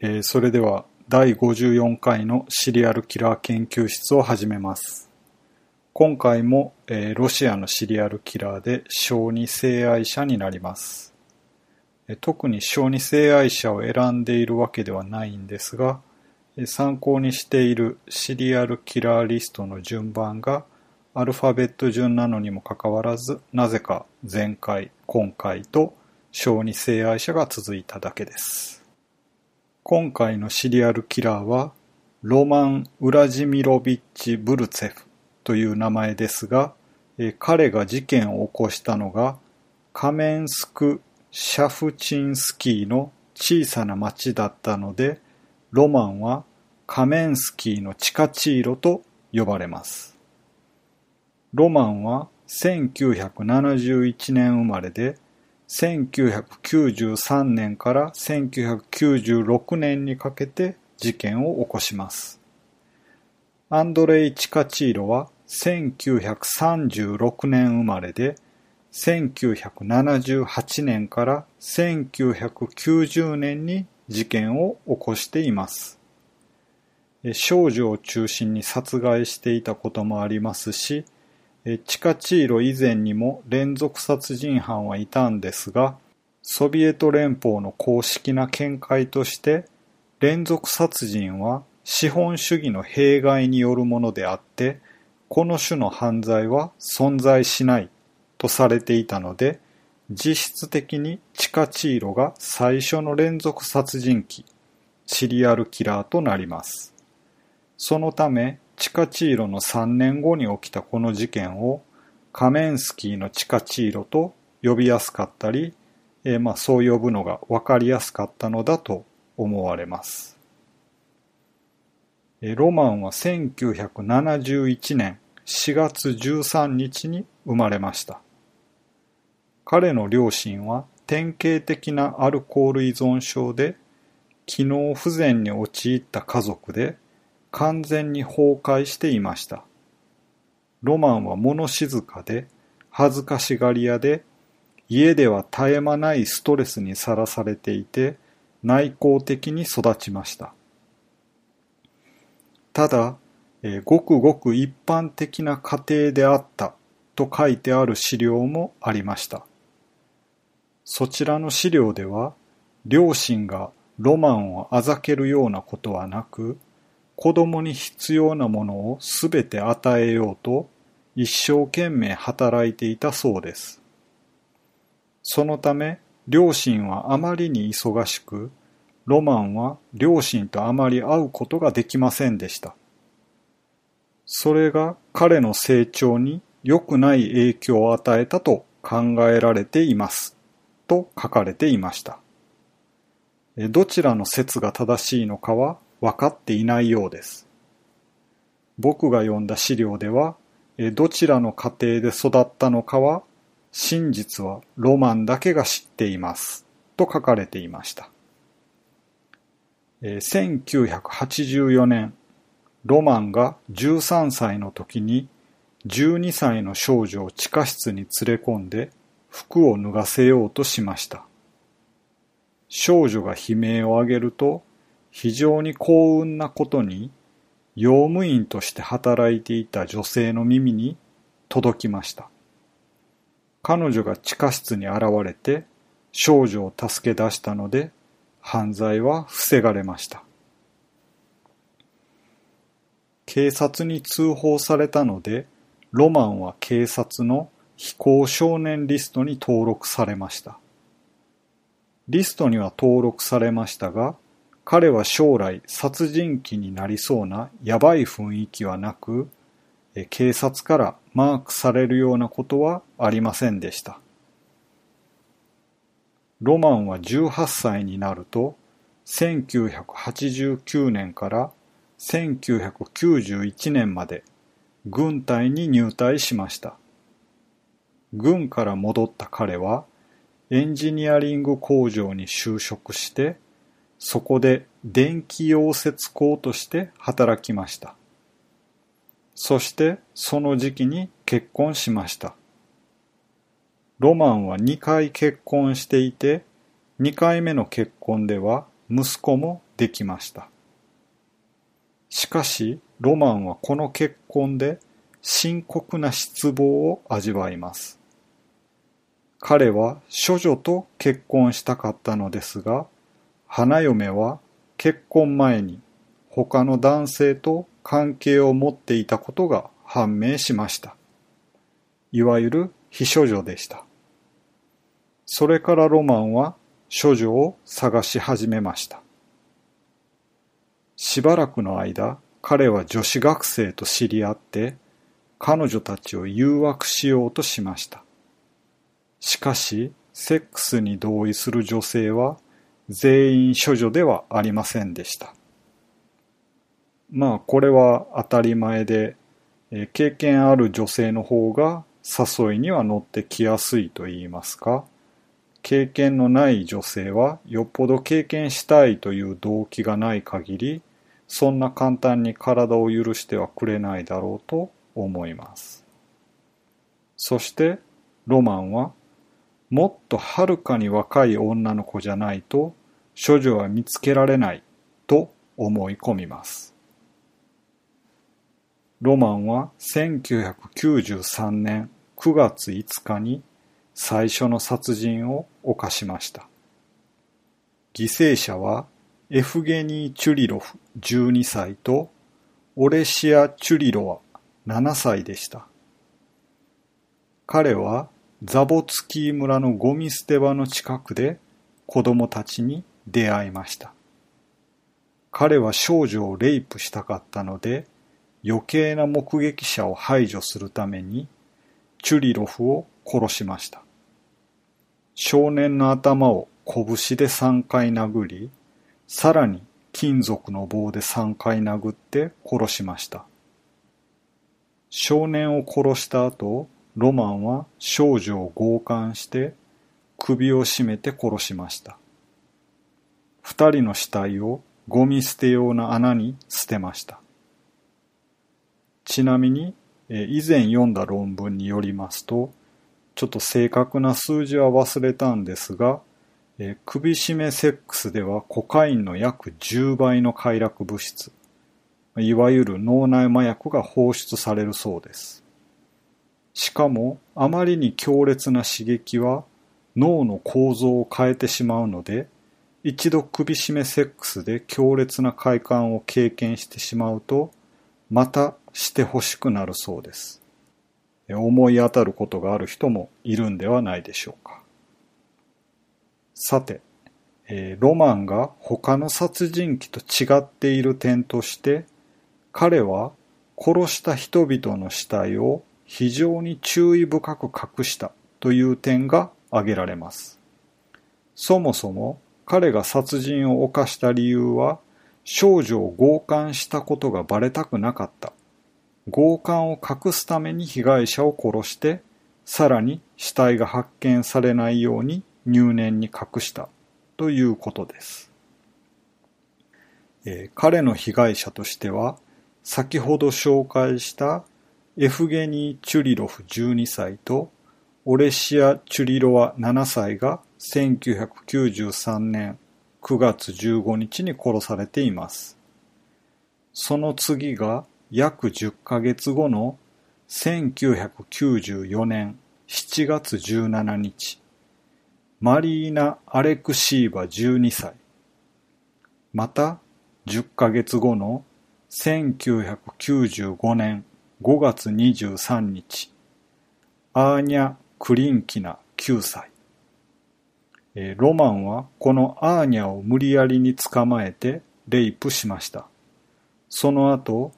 えーそれでは第54回のシリアルキラー研究室を始めます。今回も、えーロシアのシリアルキラーで小児性愛者になります。特に小児性愛者を選んでいるわけではないんですが、参考にしているシリアルキラーリストの順番がアルファベット順なのにもかかわらず、なぜか前回、今回と小児性愛者が続いただけです。今回のシリアルキラーは、ロマン・ウラジミロビッチ・ブルツェフという名前ですが、彼が事件を起こしたのが、カメンスク・シャフチンスキーの小さな町だったので、ロマンはカメンスキーの地下チーロと呼ばれます。ロマンは1971年生まれで、1993年から1996年にかけて事件を起こします。アンドレイ・チカチーロは1936年生まれで、1978年から1990年に事件を起こしています。少女を中心に殺害していたこともありますし、チカチーロ以前にも連続殺人犯はいたんですが、ソビエト連邦の公式な見解として、連続殺人は資本主義の弊害によるものであって、この種の犯罪は存在しないとされていたので、実質的にチカチーロが最初の連続殺人鬼、シリアルキラーとなります。そのため、チカチーロの3年後に起きたこの事件をカメンスキーのチカチーロと呼びやすかったり、えーまあそう呼ぶのが分かりやすかったのだと思われます。ロマンは1971年4月13日に生まれました。彼の両親は典型的なアルコール依存症で機能不全に陥った家族で完全に崩壊していました。ロマンは物静かで恥ずかしがり屋で家では絶え間ないストレスにさらされていて内向的に育ちました。ただ、えーごくごく一般的な家庭であったと書いてある資料もありました。そちらの資料では、両親がロマンをあざけるようなことはなく、子供に必要なものをすべて与えようと一生懸命働いていたそうです。そのため、両親はあまりに忙しく、ロマンは両親とあまり会うことができませんでした。それが彼の成長に良くない影響を与えたと考えられています。と書かれていました。どちらの説が正しいのかは分かっていないようです。僕が読んだ資料では、どちらの家庭で育ったのかは、真実はロマンだけが知っています。と書かれていました。1984年、ロマンが13歳の時に12歳の少女を地下室に連れ込んで服を脱がせようとしました。少女が悲鳴を上げると非常に幸運なことに用務員として働いていた女性の耳に届きました。彼女が地下室に現れて少女を助け出したので犯罪は防がれました。警察に通報されたので、ロマンは警察の非行少年リストに登録されました。リストには登録されましたが、彼は将来殺人鬼になりそうなやばい雰囲気はなく、警察からマークされるようなことはありませんでした。ロマンは18歳になると、1989年から1991年まで軍隊に入隊しました。軍から戻った彼はエンジニアリング工場に就職して、そこで電気溶接工として働きました。そしてその時期に結婚しました。ロマンは2回結婚していて、2回目の結婚では息子もできました。しかし、ロマンはこの結婚で深刻な失望を味わいます。彼は処女と結婚したかったのですが、花嫁は結婚前に他の男性と関係を持っていたことが判明しました。いわゆる非処女でした。それからロマンは処女を探し始めました。しばらくの間、彼は女子学生と知り合って、彼女たちを誘惑しようとしました。しかし、セックスに同意する女性は全員処女ではありませんでした。まあ、これは当たり前で、え経験ある女性の方が誘いには乗ってきやすいと言いますか、経験のない女性はよっぽど経験したいという動機がない限り、そんな簡単に体を許してはくれないだろうと思います。そして、ロマンは、もっとはるかに若い女の子じゃないと、処女は見つけられないと思い込みます。ロマンは1993年9月5日に最初の殺人を犯しました。犠牲者はエフゲニー・チュリロフ12歳とオレシア・チュリロワ7歳でした。彼はザボツキー村のゴミ捨て場の近くで子供たちに出会いました。彼は少女をレイプしたかったので余計な目撃者を排除するためにチュリロフを殺しました。少年の頭を拳で3回殴り、さらに金属の棒で3回殴って殺しました。少年を殺した後、ロマンは少女を強姦して首を絞めて殺しました。二人の死体をゴミ捨て用の穴に捨てました。ちなみに、以前読んだ論文によりますと、ちょっと正確な数字は忘れたんですが、首絞めセックスではコカインの約10倍の快楽物質、いわゆる脳内麻薬が放出されるそうです。しかも、あまりに強烈な刺激は脳の構造を変えてしまうので、一度首絞めセックスで強烈な快感を経験してしまうと、またしてほしくなるそうです。思い当たることがある人もいるんではないでしょうか。さて、えー、ロマンが他の殺人鬼と違っている点として、彼は殺した人々の死体を非常に注意深く隠したという点が挙げられます。そもそも彼が殺人を犯した理由は少女を強姦したことがバレたくなかった。強姦を隠すために被害者を殺して、さらに死体が発見されないように入念に隠したということです。えー、彼の被害者としては、先ほど紹介したエフゲニー・チュリロフ12歳とオレシア・チュリロワ7歳が1993年9月15日に殺されています。その次が約10ヶ月後の1994年7月17日、マリーナ・アレクシーバ12歳。また、10ヶ月後の1995年5月23日、アーニャ・クリンキナ9歳。ロマンはこのアーニャを無理やりに捕まえてレイプしました。その後、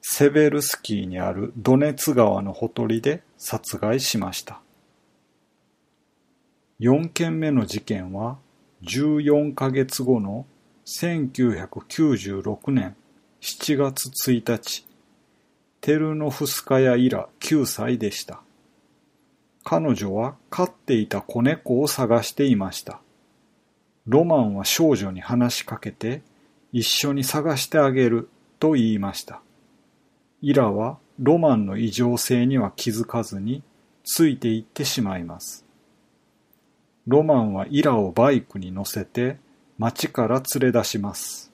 セベルスキーにあるドネツ川のほとりで殺害しました。4件目の事件は14ヶ月後の1996年7月1日、テルノフスカヤイラ9歳でした。彼女は飼っていた子猫を探していました。ロマンは少女に話しかけて一緒に探してあげると言いました。イラはロマンの異常性には気づかずについていってしまいます。ロマンはイラをバイクに乗せて町から連れ出します。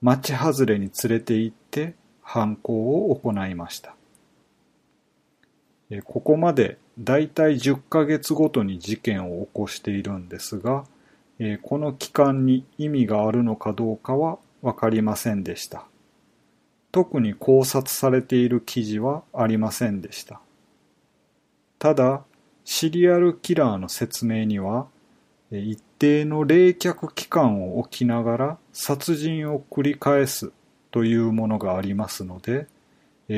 町外れに連れて行って犯行を行いました。ここまでだいたい10ヶ月ごとに事件を起こしているんですが、この期間に意味があるのかどうかはわかりませんでした。特に考察されている記事はありませんでした。ただ、シリアルキラーの説明には、一定の冷却期間を置きながら殺人を繰り返すというものがありますので、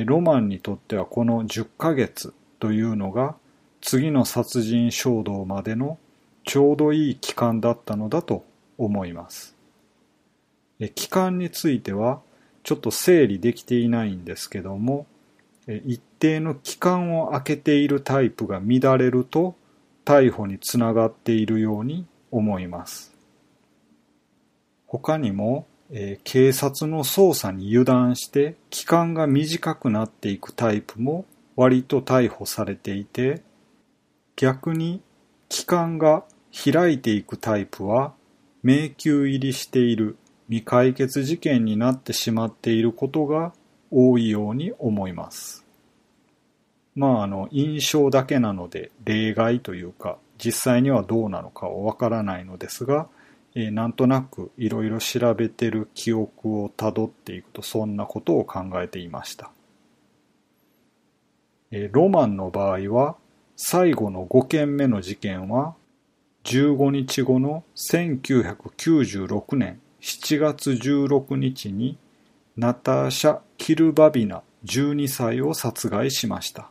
ロマンにとってはこの10ヶ月というのが次の殺人衝動までのちょうどいい期間だったのだと思います。期間についてはちょっと整理できていないんですけども、一定の期間を空けているタイプが乱れると逮捕につながっているように思います。他にも、え、警察の捜査に油断して期間が短くなっていくタイプも割と逮捕されていて、逆に期間が開いていくタイプは迷宮入りしている未解決事件になってしまっていることが多いように思います。まああの印象だけなので例外というか実際にはどうなのかはわからないのですが、えー、なんとなくいろいろ調べてる記憶をたどっていくとそんなことを考えていました。ロマンの場合は最後の5件目の事件は15日後の1996年7月16日にナターシャ・キルバビナ12歳を殺害しました。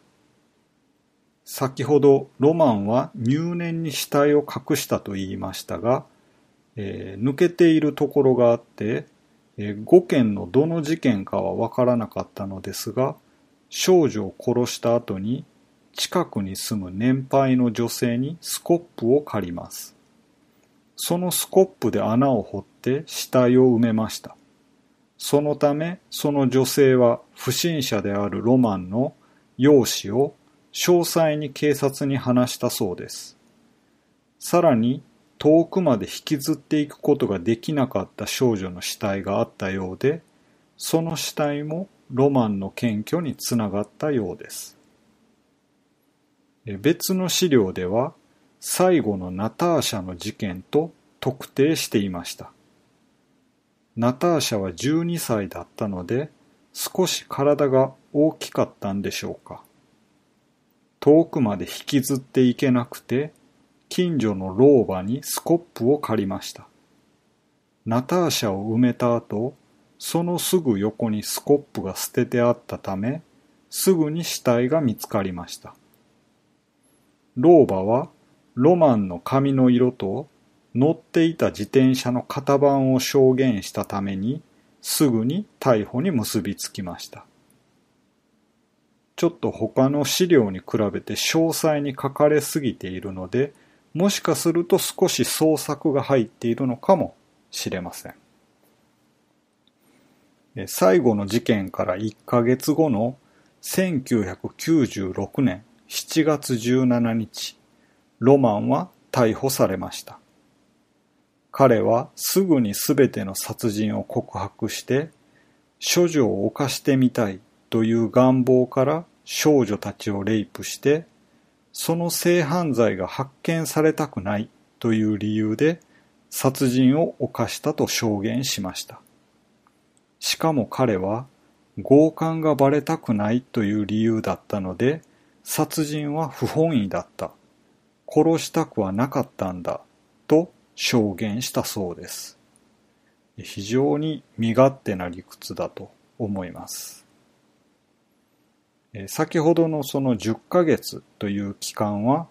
先ほどロマンは入念に死体を隠したと言いましたが、えー、抜けているところがあって、えー、5件のどの事件かはわからなかったのですが、少女を殺した後に近くに住む年配の女性にスコップを借ります。そのスコップで穴を掘って死体を埋めました。そのため、その女性は不審者であるロマンの容姿を詳細に警察に話したそうです。さらに、遠くまで引きずっていくことができなかった少女の死体があったようで、その死体もロマンの検挙につながったようです。別の資料では、最後のナターシャの事件と特定していました。ナターシャは12歳だったので少し体が大きかったんでしょうか。遠くまで引きずっていけなくて近所の老婆にスコップを借りました。ナターシャを埋めた後、そのすぐ横にスコップが捨ててあったため、すぐに死体が見つかりました。老婆はロマンの髪の色と乗っていた自転車の型番を証言したためにすぐに逮捕に結びつきました。ちょっと他の資料に比べて詳細に書かれすぎているので、もしかすると少し創作が入っているのかもしれません。最後の事件から1ヶ月後の1996年7月17日、ロマンは逮捕されました。彼はすぐにすべての殺人を告白して、処女を犯してみたいという願望から少女たちをレイプして、その性犯罪が発見されたくないという理由で殺人を犯したと証言しました。しかも彼は強姦がバレたくないという理由だったので、殺人は不本意だった。殺したくはなかったんだ。と証言したそうです。非常に身勝手な理屈だと思います。先ほどのその10ヶ月という期間は、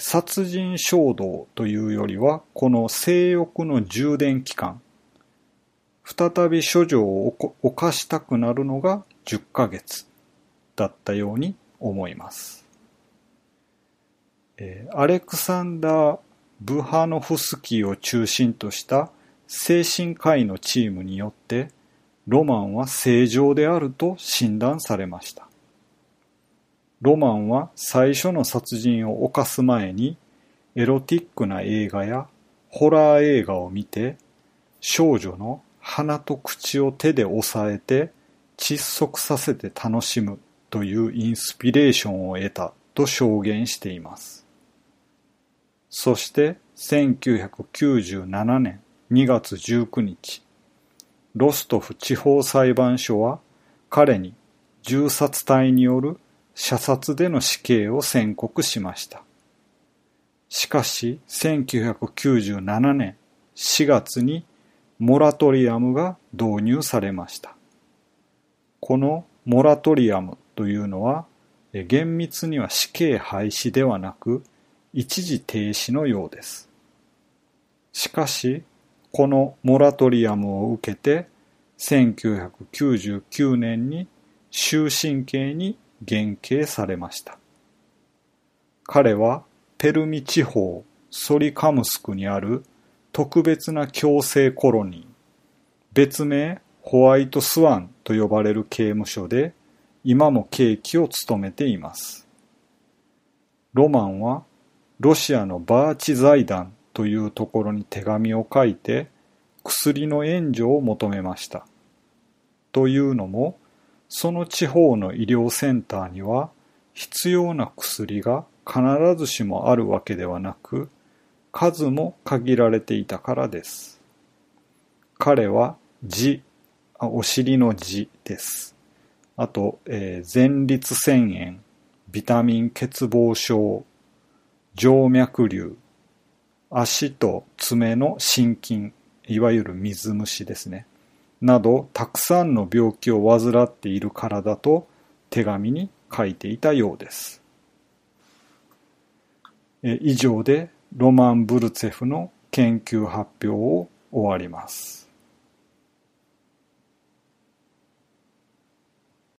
殺人衝動というよりは、この性欲の充電期間、再び処女を犯したくなるのが10ヶ月だったように思います。えー、アレクサンダー・ブハノフスキーを中心とした精神科医のチームによってロマンは正常であると診断されました。ロマンは最初の殺人を犯す前にエロティックな映画やホラー映画を見て少女の鼻と口を手で押さえて窒息させて楽しむというインスピレーションを得たと証言しています。そして1997年2月19日、ロストフ地方裁判所は彼に銃殺隊による射殺での死刑を宣告しました。しかし1997年4月にモラトリアムが導入されました。このモラトリアムというのは厳密には死刑廃止ではなく一時停止のようです。しかしこのモラトリアムを受けて1999年に終身刑に減刑されました。彼はペルミ地方ソリカムスクにある特別な強制コロニー、別名ホワイトスワンと呼ばれる刑務所で今も刑期を務めています。ロマンはロシアのバーチ財団というところに手紙を書いて薬の援助を求めました。というのも、その地方の医療センターには必要な薬が必ずしもあるわけではなく、数も限られていたからです。彼は痔、あお尻の痔です。あと、えー、前立腺炎、ビタミン欠乏症、静脈瘤、足と爪の心筋、いわゆる水虫ですね。など、たくさんの病気を患っているからだと手紙に書いていたようです。以上でロマン・ブルツェフの研究発表を終わります。